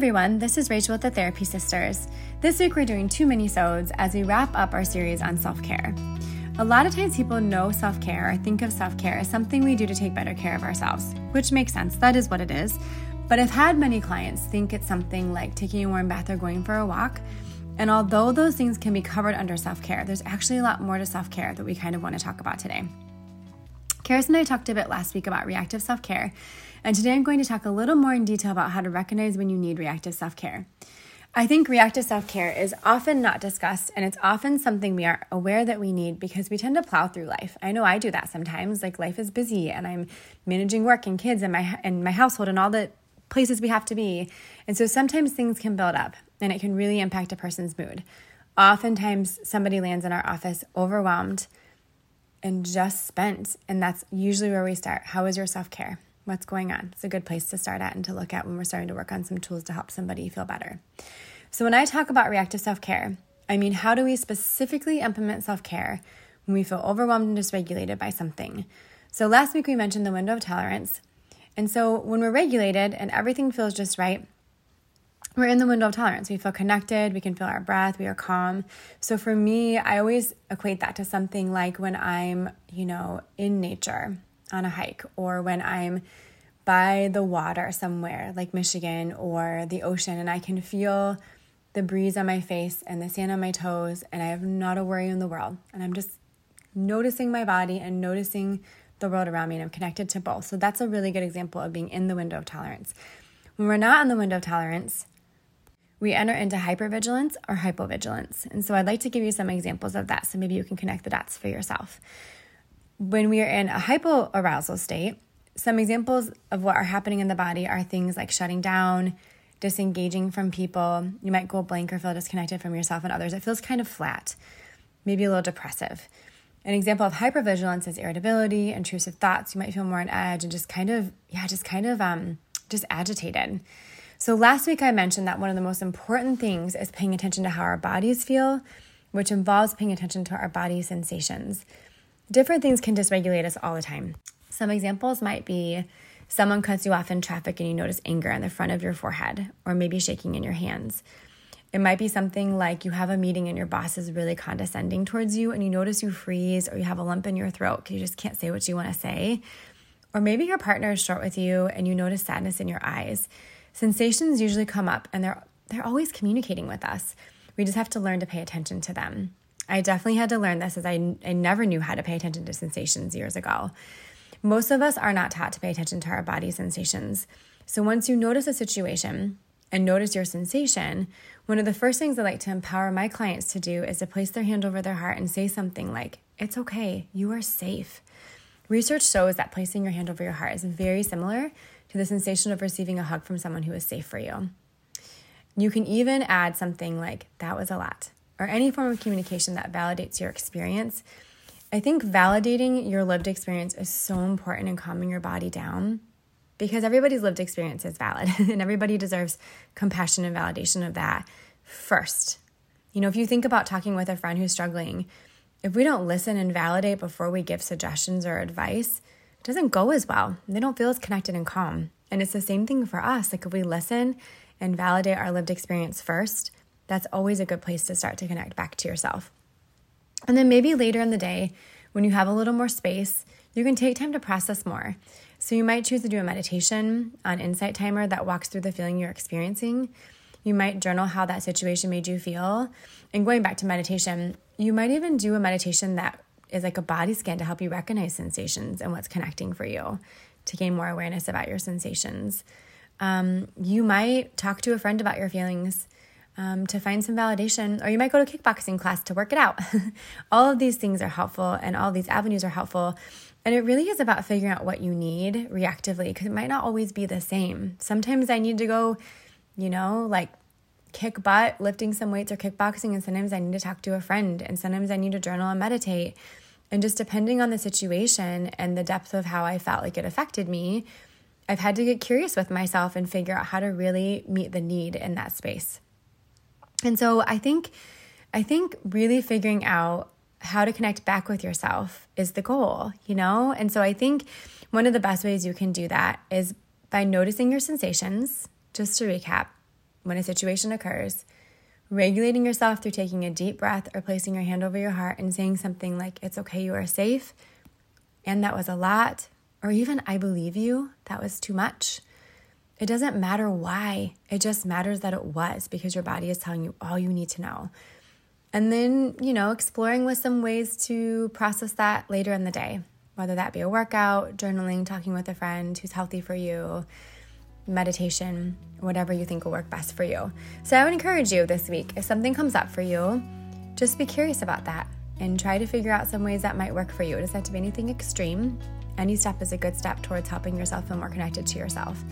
everyone, this is Rachel with the Therapy Sisters. This week we're doing two mini-sodes as we wrap up our series on self-care. A lot of times people know self-care or think of self-care as something we do to take better care of ourselves, which makes sense, that is what it is. But I've had many clients think it's something like taking a warm bath or going for a walk. And although those things can be covered under self-care, there's actually a lot more to self-care that we kind of want to talk about today. Charis and I talked a bit last week about reactive self care, and today I'm going to talk a little more in detail about how to recognize when you need reactive self care. I think reactive self care is often not discussed, and it's often something we are aware that we need because we tend to plow through life. I know I do that sometimes. Like life is busy, and I'm managing work and kids and my and my household and all the places we have to be, and so sometimes things can build up, and it can really impact a person's mood. Oftentimes, somebody lands in our office overwhelmed and just spent. And that's usually where we start. How is your self care? What's going on? It's a good place to start at and to look at when we're starting to work on some tools to help somebody feel better. So, when I talk about reactive self care, I mean, how do we specifically implement self care when we feel overwhelmed and dysregulated by something? So, last week we mentioned the window of tolerance. And so, when we're regulated and everything feels just right, we're in the window of tolerance. We feel connected, we can feel our breath, we are calm. So for me, I always equate that to something like when I'm, you know, in nature on a hike or when I'm by the water somewhere like Michigan or the ocean and I can feel the breeze on my face and the sand on my toes and I have not a worry in the world. And I'm just noticing my body and noticing the world around me and I'm connected to both. So that's a really good example of being in the window of tolerance. When we're not in the window of tolerance, we enter into hypervigilance or hypovigilance. And so I'd like to give you some examples of that so maybe you can connect the dots for yourself. When we are in a hypoarousal state, some examples of what are happening in the body are things like shutting down, disengaging from people. You might go blank or feel disconnected from yourself and others. It feels kind of flat, maybe a little depressive. An example of hypervigilance is irritability, intrusive thoughts. You might feel more on edge and just kind of, yeah, just kind of um, just agitated. So, last week I mentioned that one of the most important things is paying attention to how our bodies feel, which involves paying attention to our body sensations. Different things can dysregulate us all the time. Some examples might be someone cuts you off in traffic and you notice anger on the front of your forehead, or maybe shaking in your hands. It might be something like you have a meeting and your boss is really condescending towards you and you notice you freeze or you have a lump in your throat because you just can't say what you want to say. Or maybe your partner is short with you and you notice sadness in your eyes. Sensations usually come up and they're they're always communicating with us. We just have to learn to pay attention to them. I definitely had to learn this as I, I never knew how to pay attention to sensations years ago. Most of us are not taught to pay attention to our body sensations. So once you notice a situation and notice your sensation, one of the first things I like to empower my clients to do is to place their hand over their heart and say something like, It's okay, you are safe. Research shows that placing your hand over your heart is very similar to the sensation of receiving a hug from someone who is safe for you. You can even add something like, that was a lot, or any form of communication that validates your experience. I think validating your lived experience is so important in calming your body down because everybody's lived experience is valid and everybody deserves compassion and validation of that first. You know, if you think about talking with a friend who's struggling, if we don't listen and validate before we give suggestions or advice, doesn't go as well. They don't feel as connected and calm. And it's the same thing for us. Like if we listen and validate our lived experience first, that's always a good place to start to connect back to yourself. And then maybe later in the day, when you have a little more space, you can take time to process more. So you might choose to do a meditation on Insight Timer that walks through the feeling you're experiencing. You might journal how that situation made you feel. And going back to meditation, you might even do a meditation that is like a body scan to help you recognize sensations and what's connecting for you to gain more awareness about your sensations. Um, you might talk to a friend about your feelings um, to find some validation, or you might go to kickboxing class to work it out. all of these things are helpful, and all these avenues are helpful. And it really is about figuring out what you need reactively because it might not always be the same. Sometimes I need to go, you know, like kick butt lifting some weights or kickboxing, and sometimes I need to talk to a friend, and sometimes I need to journal and meditate. And just depending on the situation and the depth of how I felt like it affected me, I've had to get curious with myself and figure out how to really meet the need in that space. And so I think I think really figuring out how to connect back with yourself is the goal, you know? And so I think one of the best ways you can do that is by noticing your sensations, just to recap. When a situation occurs, regulating yourself through taking a deep breath or placing your hand over your heart and saying something like, It's okay, you are safe, and that was a lot, or even, I believe you, that was too much. It doesn't matter why, it just matters that it was because your body is telling you all you need to know. And then, you know, exploring with some ways to process that later in the day, whether that be a workout, journaling, talking with a friend who's healthy for you, meditation, whatever you think will work best for you. So I would encourage you this week, if something comes up for you, just be curious about that and try to figure out some ways that might work for you. It doesn't have to be anything extreme. Any step is a good step towards helping yourself feel more connected to yourself.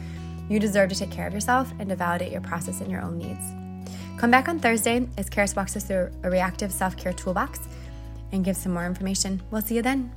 You deserve to take care of yourself and to validate your process and your own needs. Come back on Thursday as Charis walks us through a reactive self care toolbox and gives some more information. We'll see you then.